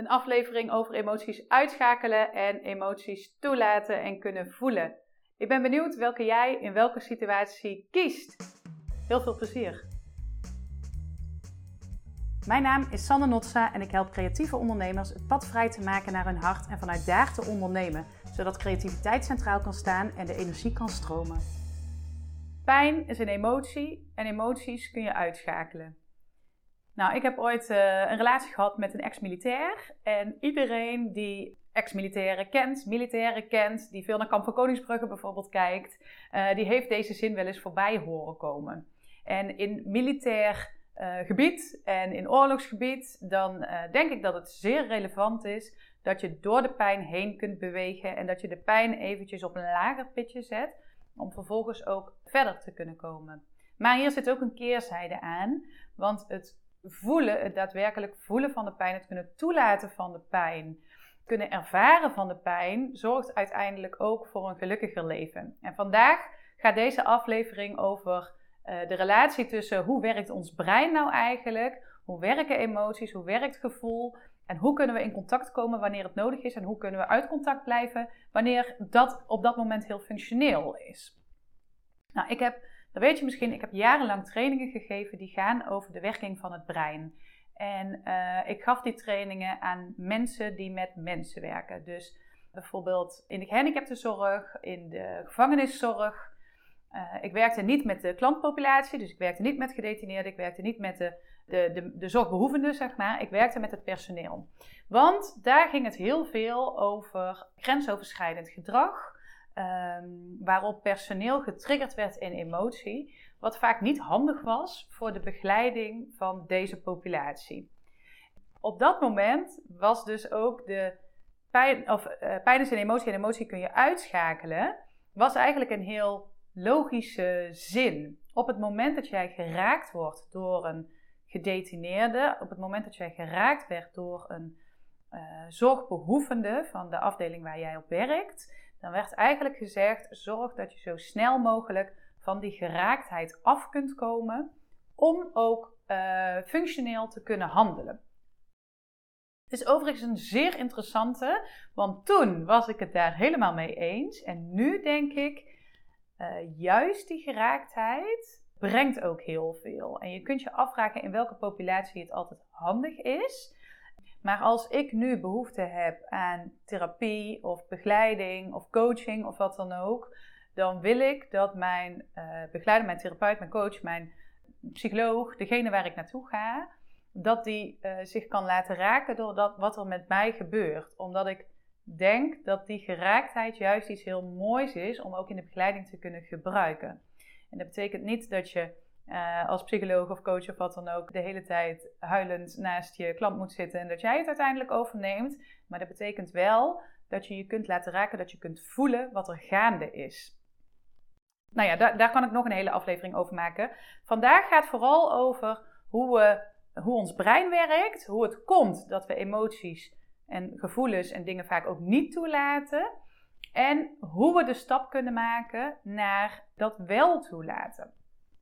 Een aflevering over emoties uitschakelen en emoties toelaten en kunnen voelen. Ik ben benieuwd welke jij in welke situatie kiest. Heel veel plezier. Mijn naam is Sanne Notsa en ik help creatieve ondernemers het pad vrij te maken naar hun hart en vanuit daar te ondernemen, zodat creativiteit centraal kan staan en de energie kan stromen. Pijn is een emotie en emoties kun je uitschakelen. Nou, ik heb ooit uh, een relatie gehad met een ex-militair. En iedereen die ex-militairen kent, militairen kent, die veel naar Kamp van Koningsbrugge bijvoorbeeld kijkt, uh, die heeft deze zin wel eens voorbij horen komen. En in militair uh, gebied en in oorlogsgebied, dan denk ik dat het zeer relevant is dat je door de pijn heen kunt bewegen en dat je de pijn eventjes op een lager pitje zet, om vervolgens ook verder te kunnen komen. Maar hier zit ook een keerzijde aan, want het voelen, het daadwerkelijk voelen van de pijn, het kunnen toelaten van de pijn, kunnen ervaren van de pijn, zorgt uiteindelijk ook voor een gelukkiger leven. En vandaag gaat deze aflevering over uh, de relatie tussen hoe werkt ons brein nou eigenlijk, hoe werken emoties, hoe werkt gevoel en hoe kunnen we in contact komen wanneer het nodig is en hoe kunnen we uit contact blijven wanneer dat op dat moment heel functioneel is. Nou, ik heb dat weet je misschien, ik heb jarenlang trainingen gegeven die gaan over de werking van het brein. En uh, ik gaf die trainingen aan mensen die met mensen werken. Dus bijvoorbeeld in de gehandicaptenzorg, in de gevangeniszorg. Uh, ik werkte niet met de klantpopulatie, dus ik werkte niet met gedetineerden, ik werkte niet met de, de, de, de zorgbehoevenden, zeg maar. Ik werkte met het personeel. Want daar ging het heel veel over grensoverschrijdend gedrag. Um, waarop personeel getriggerd werd in emotie, wat vaak niet handig was voor de begeleiding van deze populatie. Op dat moment was dus ook de pijn, of uh, pijn is een emotie en emotie kun je uitschakelen, was eigenlijk een heel logische zin. Op het moment dat jij geraakt wordt door een gedetineerde, op het moment dat jij geraakt werd door een uh, zorgbehoevende van de afdeling waar jij op werkt, dan werd eigenlijk gezegd: zorg dat je zo snel mogelijk van die geraaktheid af kunt komen om ook uh, functioneel te kunnen handelen. Het is overigens een zeer interessante, want toen was ik het daar helemaal mee eens. En nu denk ik, uh, juist die geraaktheid brengt ook heel veel. En je kunt je afvragen in welke populatie het altijd handig is. Maar als ik nu behoefte heb aan therapie of begeleiding of coaching of wat dan ook, dan wil ik dat mijn uh, begeleider, mijn therapeut, mijn coach, mijn psycholoog, degene waar ik naartoe ga, dat die uh, zich kan laten raken door dat, wat er met mij gebeurt. Omdat ik denk dat die geraaktheid juist iets heel moois is om ook in de begeleiding te kunnen gebruiken. En dat betekent niet dat je uh, als psycholoog of coach of wat dan ook de hele tijd huilend naast je klant moet zitten en dat jij het uiteindelijk overneemt. Maar dat betekent wel dat je je kunt laten raken, dat je kunt voelen wat er gaande is. Nou ja, daar, daar kan ik nog een hele aflevering over maken. Vandaag gaat vooral over hoe, we, hoe ons brein werkt, hoe het komt dat we emoties en gevoelens en dingen vaak ook niet toelaten. En hoe we de stap kunnen maken naar dat wel toelaten.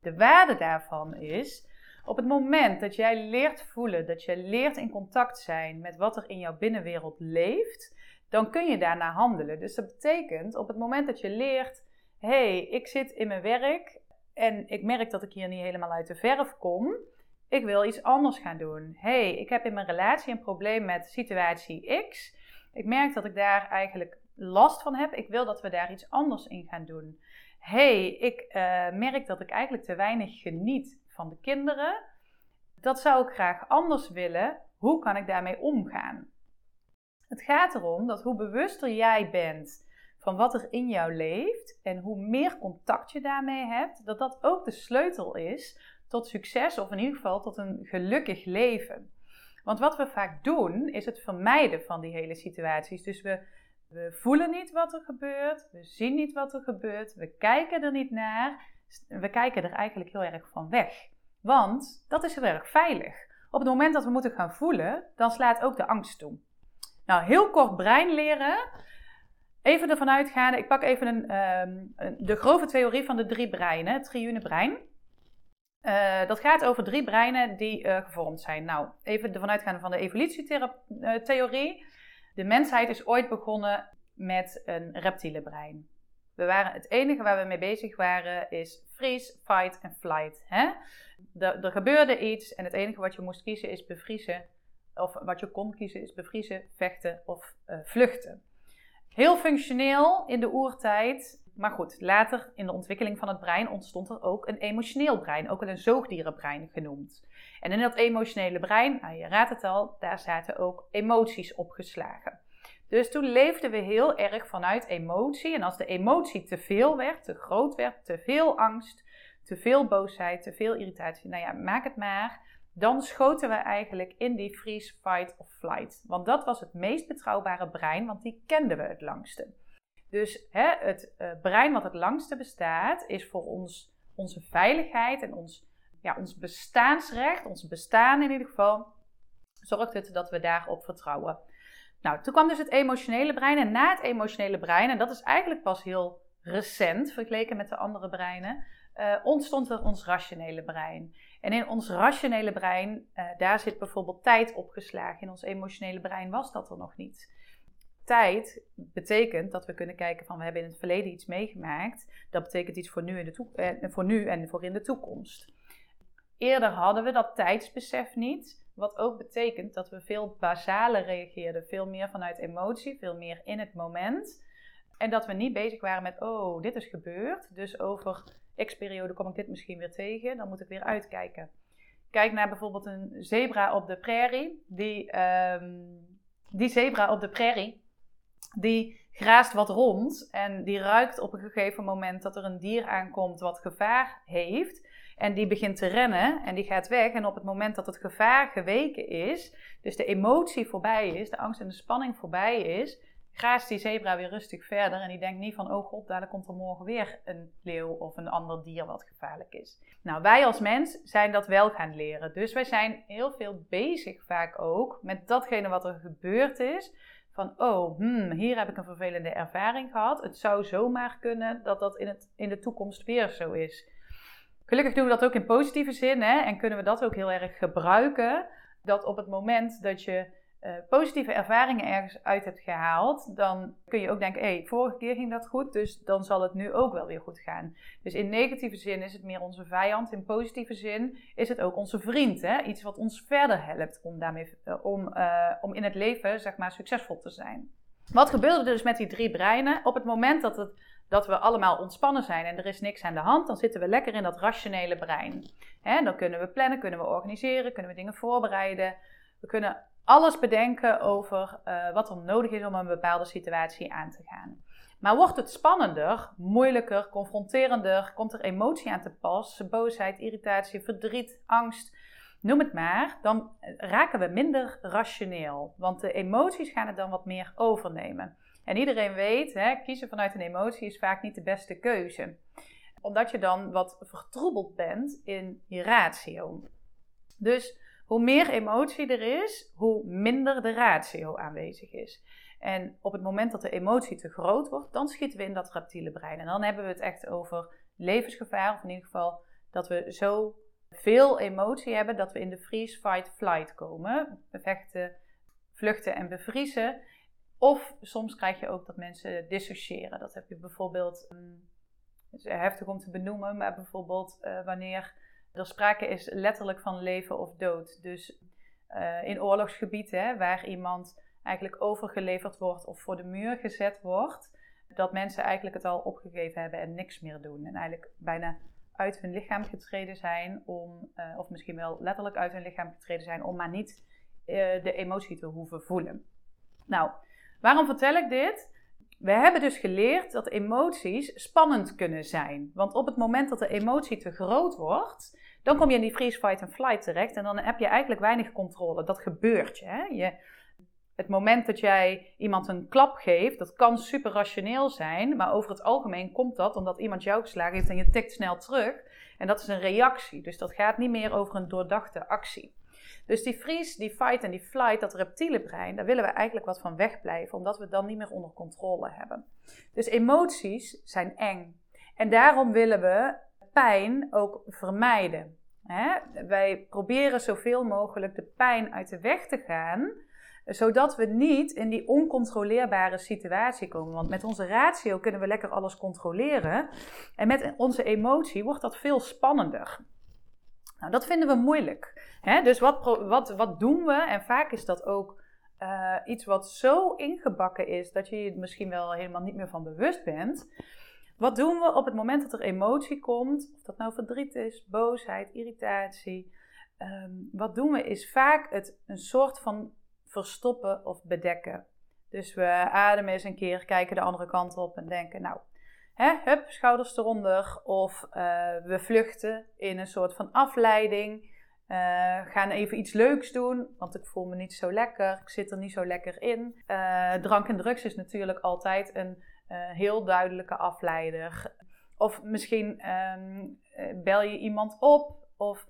De waarde daarvan is, op het moment dat jij leert voelen, dat je leert in contact zijn met wat er in jouw binnenwereld leeft, dan kun je daarna handelen. Dus dat betekent, op het moment dat je leert, hé, hey, ik zit in mijn werk en ik merk dat ik hier niet helemaal uit de verf kom, ik wil iets anders gaan doen. Hé, hey, ik heb in mijn relatie een probleem met situatie X. Ik merk dat ik daar eigenlijk last van heb. Ik wil dat we daar iets anders in gaan doen hey, ik uh, merk dat ik eigenlijk te weinig geniet van de kinderen. Dat zou ik graag anders willen. Hoe kan ik daarmee omgaan? Het gaat erom dat hoe bewuster jij bent van wat er in jou leeft en hoe meer contact je daarmee hebt, dat dat ook de sleutel is tot succes of in ieder geval tot een gelukkig leven. Want wat we vaak doen is het vermijden van die hele situaties. Dus we we voelen niet wat er gebeurt, we zien niet wat er gebeurt, we kijken er niet naar, we kijken er eigenlijk heel erg van weg. Want dat is heel erg veilig. Op het moment dat we moeten gaan voelen, dan slaat ook de angst toe. Nou, heel kort brein leren. Even ervan uitgaan, ik pak even een, um, de grove theorie van de drie breinen, het triune brein. Uh, dat gaat over drie breinen die uh, gevormd zijn. Nou, even ervan uitgaande van de evolutietheorie. De mensheid is ooit begonnen met een reptiele brein. We waren, het enige waar we mee bezig waren is freeze, fight en flight. Hè? Er, er gebeurde iets en het enige wat je moest kiezen is bevriezen. Of wat je kon kiezen is bevriezen, vechten of uh, vluchten. Heel functioneel in de oertijd. Maar goed, later in de ontwikkeling van het brein ontstond er ook een emotioneel brein, ook wel een zoogdierenbrein genoemd. En in dat emotionele brein, nou je raadt het al, daar zaten ook emoties opgeslagen. Dus toen leefden we heel erg vanuit emotie. En als de emotie te veel werd, te groot werd, te veel angst, te veel boosheid, te veel irritatie, nou ja, maak het maar. Dan schoten we eigenlijk in die freeze, fight of flight. Want dat was het meest betrouwbare brein, want die kenden we het langste. Dus hè, het uh, brein wat het langste bestaat, is voor ons onze veiligheid en ons, ja, ons bestaansrecht, ons bestaan in ieder geval, zorgt het dat we daarop vertrouwen. Nou, toen kwam dus het emotionele brein. En na het emotionele brein, en dat is eigenlijk pas heel recent vergeleken met de andere breinen, uh, ontstond er ons rationele brein. En in ons rationele brein, uh, daar zit bijvoorbeeld tijd opgeslagen. In ons emotionele brein was dat er nog niet. Tijd betekent dat we kunnen kijken van we hebben in het verleden iets meegemaakt. Dat betekent iets voor nu, eh, voor nu en voor in de toekomst. Eerder hadden we dat tijdsbesef niet. Wat ook betekent dat we veel basaler reageerden, veel meer vanuit emotie, veel meer in het moment. En dat we niet bezig waren met, oh, dit is gebeurd, dus over x periode kom ik dit misschien weer tegen, dan moet ik weer uitkijken. Kijk naar bijvoorbeeld een zebra op de prairie. Die, um, die zebra op de prairie, die graast wat rond en die ruikt op een gegeven moment dat er een dier aankomt wat gevaar heeft. En die begint te rennen en die gaat weg. En op het moment dat het gevaar geweken is, dus de emotie voorbij is, de angst en de spanning voorbij is, graast die zebra weer rustig verder. En die denkt niet van, oh god, daar komt er morgen weer een leeuw of een ander dier wat gevaarlijk is. Nou, wij als mens zijn dat wel gaan leren. Dus wij zijn heel veel bezig vaak ook met datgene wat er gebeurd is. Van, oh, hmm, hier heb ik een vervelende ervaring gehad. Het zou zomaar kunnen dat dat in, het, in de toekomst weer zo is. Gelukkig doen we dat ook in positieve zin hè, en kunnen we dat ook heel erg gebruiken. Dat op het moment dat je uh, positieve ervaringen ergens uit hebt gehaald, dan kun je ook denken: hé, hey, vorige keer ging dat goed, dus dan zal het nu ook wel weer goed gaan. Dus in negatieve zin is het meer onze vijand, in positieve zin is het ook onze vriend. Hè? Iets wat ons verder helpt om, daarmee, uh, om, uh, om in het leven zeg maar, succesvol te zijn. Wat gebeurde er dus met die drie breinen? Op het moment dat het dat we allemaal ontspannen zijn en er is niks aan de hand, dan zitten we lekker in dat rationele brein. dan kunnen we plannen, kunnen we organiseren, kunnen we dingen voorbereiden. We kunnen alles bedenken over uh, wat er nodig is om een bepaalde situatie aan te gaan. Maar wordt het spannender, moeilijker, confronterender, komt er emotie aan te pas, boosheid, irritatie, verdriet, angst, noem het maar, dan raken we minder rationeel. Want de emoties gaan het dan wat meer overnemen. En iedereen weet, hè, kiezen vanuit een emotie is vaak niet de beste keuze. Omdat je dan wat vertroebeld bent in je ratio. Dus hoe meer emotie er is, hoe minder de ratio aanwezig is. En op het moment dat de emotie te groot wordt, dan schieten we in dat reptiele brein. En dan hebben we het echt over levensgevaar, of in ieder geval dat we zo veel emotie hebben dat we in de freeze, fight, flight komen. Vechten, vluchten en bevriezen. Of soms krijg je ook dat mensen dissociëren. Dat heb je bijvoorbeeld, um, het is heftig om te benoemen, maar bijvoorbeeld uh, wanneer er sprake is letterlijk van leven of dood. Dus uh, in oorlogsgebieden waar iemand eigenlijk overgeleverd wordt of voor de muur gezet wordt, dat mensen eigenlijk het al opgegeven hebben en niks meer doen. En eigenlijk bijna uit hun lichaam getreden zijn om, uh, of misschien wel letterlijk uit hun lichaam getreden zijn om maar niet de emotie te hoeven voelen. Nou, Waarom vertel ik dit? We hebben dus geleerd dat emoties spannend kunnen zijn. Want op het moment dat de emotie te groot wordt, dan kom je in die freeze, fight en flight terecht. En dan heb je eigenlijk weinig controle. Dat gebeurt je. Hè? je het moment dat jij iemand een klap geeft, dat kan super rationeel zijn. Maar over het algemeen komt dat omdat iemand jou geslagen heeft en je tikt snel terug. En dat is een reactie. Dus dat gaat niet meer over een doordachte actie. Dus die freeze, die fight en die flight, dat reptiele brein, daar willen we eigenlijk wat van wegblijven, omdat we het dan niet meer onder controle hebben. Dus emoties zijn eng. En daarom willen we pijn ook vermijden. Wij proberen zoveel mogelijk de pijn uit de weg te gaan, zodat we niet in die oncontroleerbare situatie komen. Want met onze ratio kunnen we lekker alles controleren. En met onze emotie wordt dat veel spannender. Nou, dat vinden we moeilijk. Hè? Dus wat, wat, wat doen we? En vaak is dat ook uh, iets wat zo ingebakken is dat je je misschien wel helemaal niet meer van bewust bent. Wat doen we op het moment dat er emotie komt? Of dat nou verdriet is, boosheid, irritatie. Um, wat doen we is vaak het een soort van verstoppen of bedekken. Dus we ademen eens een keer, kijken de andere kant op en denken, nou, hè, hup, schouders eronder. Of uh, we vluchten in een soort van afleiding. Uh, gaan even iets leuks doen, want ik voel me niet zo lekker. Ik zit er niet zo lekker in. Uh, drank en drugs is natuurlijk altijd een heel duidelijke afleider. Of misschien um, bel je iemand op. Of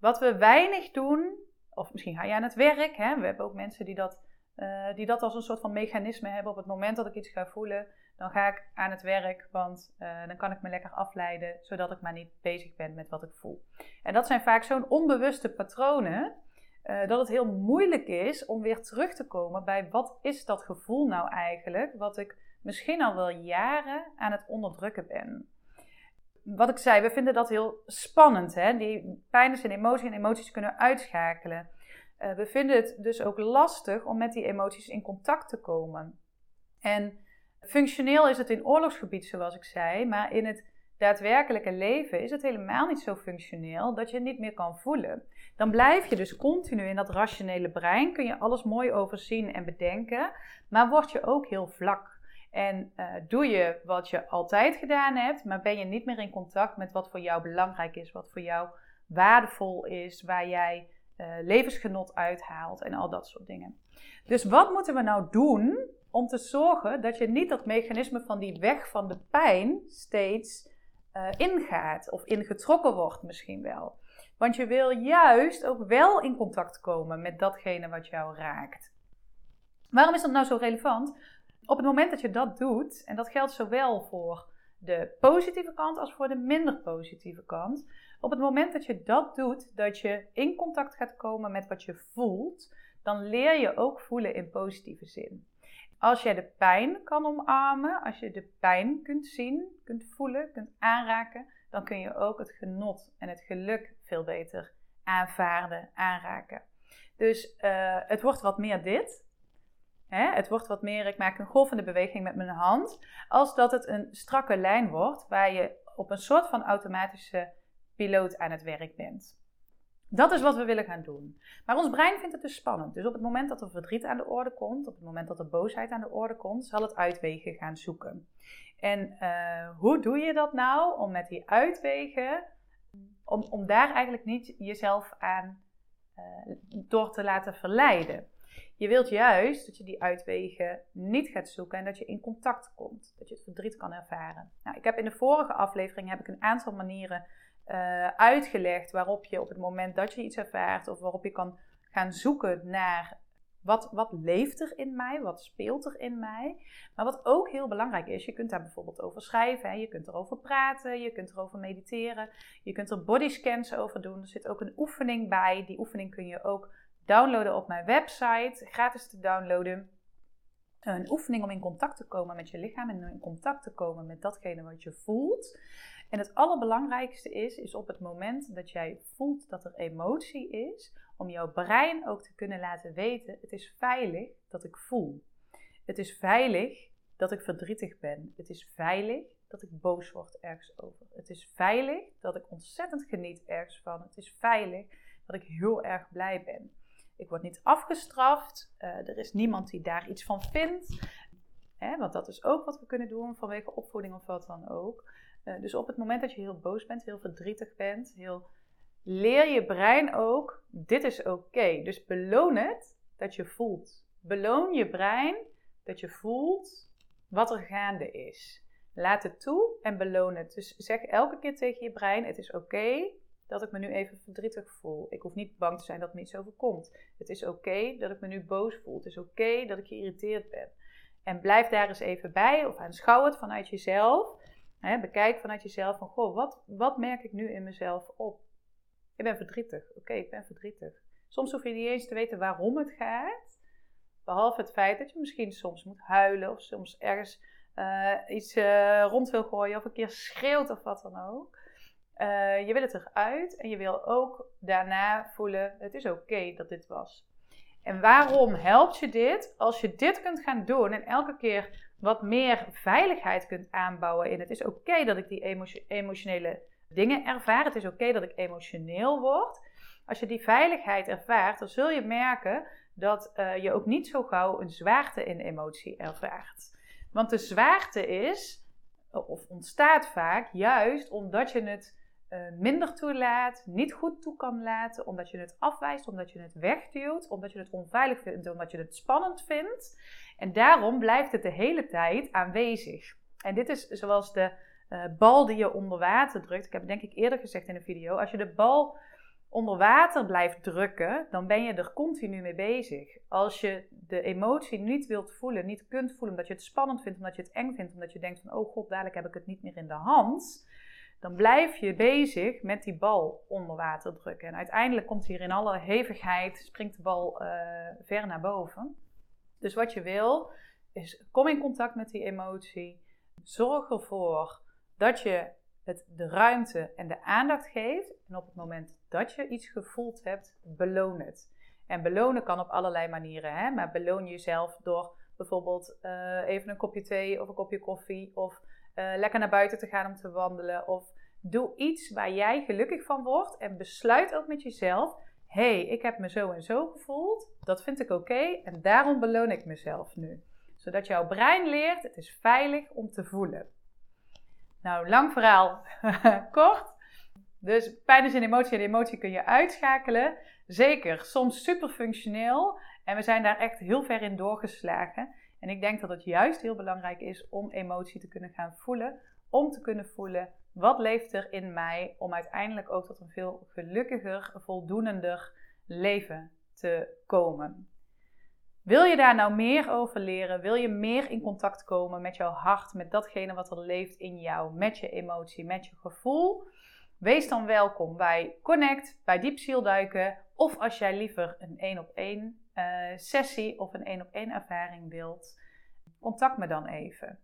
wat we weinig doen, of misschien ga je aan het werk. Hè? We hebben ook mensen die dat, die dat als een soort van mechanisme hebben. Op het moment dat ik iets ga voelen, dan ga ik aan het werk, want uh, dan kan ik me lekker afleiden, zodat ik maar niet bezig ben met wat ik voel. En dat zijn vaak zo'n onbewuste patronen, uh, dat het heel moeilijk is om weer terug te komen bij wat is dat gevoel nou eigenlijk, wat ik misschien al wel jaren aan het onderdrukken ben. Wat ik zei, we vinden dat heel spannend. Hè? Die pijn is een emotie en emoties kunnen uitschakelen. Uh, we vinden het dus ook lastig om met die emoties in contact te komen. En Functioneel is het in oorlogsgebied, zoals ik zei, maar in het daadwerkelijke leven is het helemaal niet zo functioneel dat je het niet meer kan voelen. Dan blijf je dus continu in dat rationele brein, kun je alles mooi overzien en bedenken, maar word je ook heel vlak. En uh, doe je wat je altijd gedaan hebt, maar ben je niet meer in contact met wat voor jou belangrijk is, wat voor jou waardevol is, waar jij uh, levensgenot uithaalt en al dat soort dingen. Dus wat moeten we nou doen om te zorgen dat je niet dat mechanisme van die weg van de pijn steeds uh, ingaat of ingetrokken wordt misschien wel. Want je wil juist ook wel in contact komen met datgene wat jou raakt. Waarom is dat nou zo relevant? Op het moment dat je dat doet, en dat geldt zowel voor de positieve kant als voor de minder positieve kant. Op het moment dat je dat doet, dat je in contact gaat komen met wat je voelt, dan leer je ook voelen in positieve zin. Als jij de pijn kan omarmen, als je de pijn kunt zien, kunt voelen, kunt aanraken, dan kun je ook het genot en het geluk veel beter aanvaarden, aanraken. Dus uh, het wordt wat meer dit. Hè? Het wordt wat meer, ik maak een golvende beweging met mijn hand, als dat het een strakke lijn wordt waar je op een soort van automatische piloot aan het werk bent. Dat is wat we willen gaan doen. Maar ons brein vindt het dus spannend. Dus op het moment dat er verdriet aan de orde komt, op het moment dat er boosheid aan de orde komt, zal het uitwegen gaan zoeken. En uh, hoe doe je dat nou om met die uitwegen, om, om daar eigenlijk niet jezelf aan uh, door te laten verleiden? Je wilt juist dat je die uitwegen niet gaat zoeken en dat je in contact komt. Dat je het verdriet kan ervaren. Nou, ik heb in de vorige aflevering heb ik een aantal manieren uh, uitgelegd waarop je op het moment dat je iets ervaart of waarop je kan gaan zoeken naar wat, wat leeft er in mij, wat speelt er in mij. Maar wat ook heel belangrijk is, je kunt daar bijvoorbeeld over schrijven, hè? je kunt erover praten, je kunt erover mediteren, je kunt er bodyscans over doen. Er zit ook een oefening bij, die oefening kun je ook downloaden op mijn website, gratis te downloaden. Een oefening om in contact te komen met je lichaam en in contact te komen met datgene wat je voelt. En het allerbelangrijkste is, is op het moment dat jij voelt dat er emotie is, om jouw brein ook te kunnen laten weten: het is veilig dat ik voel. Het is veilig dat ik verdrietig ben. Het is veilig dat ik boos word ergens over. Het is veilig dat ik ontzettend geniet ergens van. Het is veilig dat ik heel erg blij ben. Ik word niet afgestraft. Uh, er is niemand die daar iets van vindt. Want dat is ook wat we kunnen doen vanwege opvoeding of wat dan ook. Uh, dus op het moment dat je heel boos bent, heel verdrietig bent, heel, leer je brein ook, dit is oké. Dus beloon het dat je voelt. Beloon je brein dat je voelt wat er gaande is. Laat het toe en beloon het. Dus zeg elke keer tegen je brein: Het is oké dat ik me nu even verdrietig voel. Ik hoef niet bang te zijn dat me iets overkomt. Het is oké dat ik me nu boos voel. Het is oké dat ik geïrriteerd ben. En blijf daar eens even bij of aanschouw het vanuit jezelf. Bekijk vanuit jezelf van, goh, wat, wat merk ik nu in mezelf op? Ik ben verdrietig. Oké, ik ben verdrietig. Soms hoef je niet eens te weten waarom het gaat. Behalve het feit dat je misschien soms moet huilen of soms ergens uh, iets uh, rond wil gooien of een keer schreeuwt of wat dan ook. Uh, je wil het eruit en je wil ook daarna voelen: het is oké dat dit was. En waarom helpt je dit? Als je dit kunt gaan doen en elke keer wat meer veiligheid kunt aanbouwen in het is oké dat ik die emotionele dingen ervaar. Het is oké dat ik emotioneel word. Als je die veiligheid ervaart, dan zul je merken dat uh, je ook niet zo gauw een zwaarte in emotie ervaart. Want de zwaarte is, of ontstaat vaak, juist omdat je het minder toelaat, niet goed toe kan laten, omdat je het afwijst, omdat je het wegduwt, omdat je het onveilig vindt, omdat je het spannend vindt. En daarom blijft het de hele tijd aanwezig. En dit is zoals de uh, bal die je onder water drukt. Ik heb het denk ik eerder gezegd in een video. Als je de bal onder water blijft drukken, dan ben je er continu mee bezig. Als je de emotie niet wilt voelen, niet kunt voelen, omdat je het spannend vindt, omdat je het eng vindt, omdat je denkt van, oh god, dadelijk heb ik het niet meer in de hand, dan blijf je bezig met die bal onder water drukken. En uiteindelijk komt hier in alle hevigheid, springt de bal uh, ver naar boven. Dus wat je wil, is kom in contact met die emotie. Zorg ervoor dat je het de ruimte en de aandacht geeft. En op het moment dat je iets gevoeld hebt, beloon het. En belonen kan op allerlei manieren. Hè? Maar beloon jezelf door bijvoorbeeld uh, even een kopje thee of een kopje koffie. Of uh, lekker naar buiten te gaan om te wandelen. Of doe iets waar jij gelukkig van wordt. En besluit ook met jezelf. hey, ik heb me zo en zo gevoeld. Dat vind ik oké. en daarom beloon ik mezelf nu. Zodat jouw brein leert, het is veilig om te voelen. Nou, lang verhaal, kort. Dus pijn is een emotie en emotie kun je uitschakelen. Zeker, soms super functioneel. En we zijn daar echt heel ver in doorgeslagen. En ik denk dat het juist heel belangrijk is om emotie te kunnen gaan voelen. Om te kunnen voelen wat leeft er in mij. Om uiteindelijk ook tot een veel gelukkiger, voldoenender leven te komen. Wil je daar nou meer over leren? Wil je meer in contact komen met jouw hart, met datgene wat er leeft in jou, met je emotie, met je gevoel? Wees dan welkom bij Connect, bij Diepzielduiken of als jij liever een één op één uh, sessie of een één op één ervaring wilt, contact me dan even.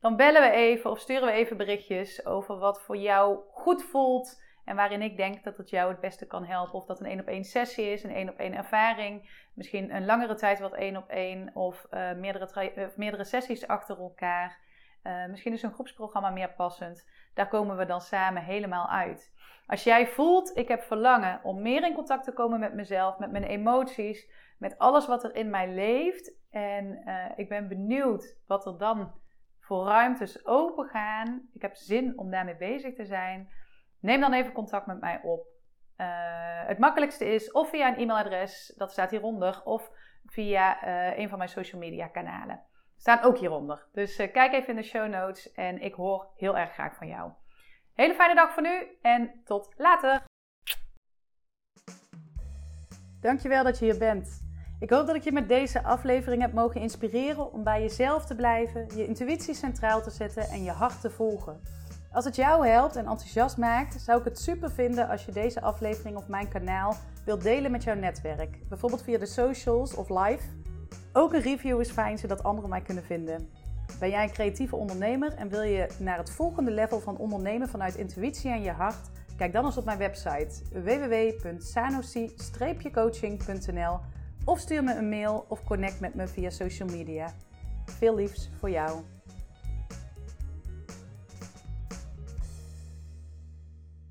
Dan bellen we even of sturen we even berichtjes over wat voor jou goed voelt en waarin ik denk dat het jou het beste kan helpen. Of dat een één op één sessie is, een één op één ervaring. Misschien een langere tijd wat één op één. Of uh, meerdere, meerdere sessies achter elkaar. Uh, misschien is een groepsprogramma meer passend. Daar komen we dan samen helemaal uit. Als jij voelt, ik heb verlangen om meer in contact te komen met mezelf, met mijn emoties, met alles wat er in mij leeft. En ik ben benieuwd wat er dan voor ruimtes open gaan. Ik heb zin om daarmee bezig te zijn Neem dan even contact met mij op. Uh, het makkelijkste is of via een e-mailadres, dat staat hieronder, of via uh, een van mijn social media kanalen. Staan ook hieronder. Dus uh, kijk even in de show notes en ik hoor heel erg graag van jou. Hele fijne dag voor nu en tot later. Dankjewel dat je hier bent. Ik hoop dat ik je met deze aflevering heb mogen inspireren om bij jezelf te blijven, je intuïtie centraal te zetten en je hart te volgen. Als het jou helpt en enthousiast maakt, zou ik het super vinden als je deze aflevering of mijn kanaal wilt delen met jouw netwerk. Bijvoorbeeld via de socials of live. Ook een review is fijn zodat anderen mij kunnen vinden. Ben jij een creatieve ondernemer en wil je naar het volgende level van ondernemen vanuit intuïtie en je hart? Kijk dan eens op mijn website www.sanosi-coaching.nl of stuur me een mail of connect met me via social media. Veel liefs voor jou.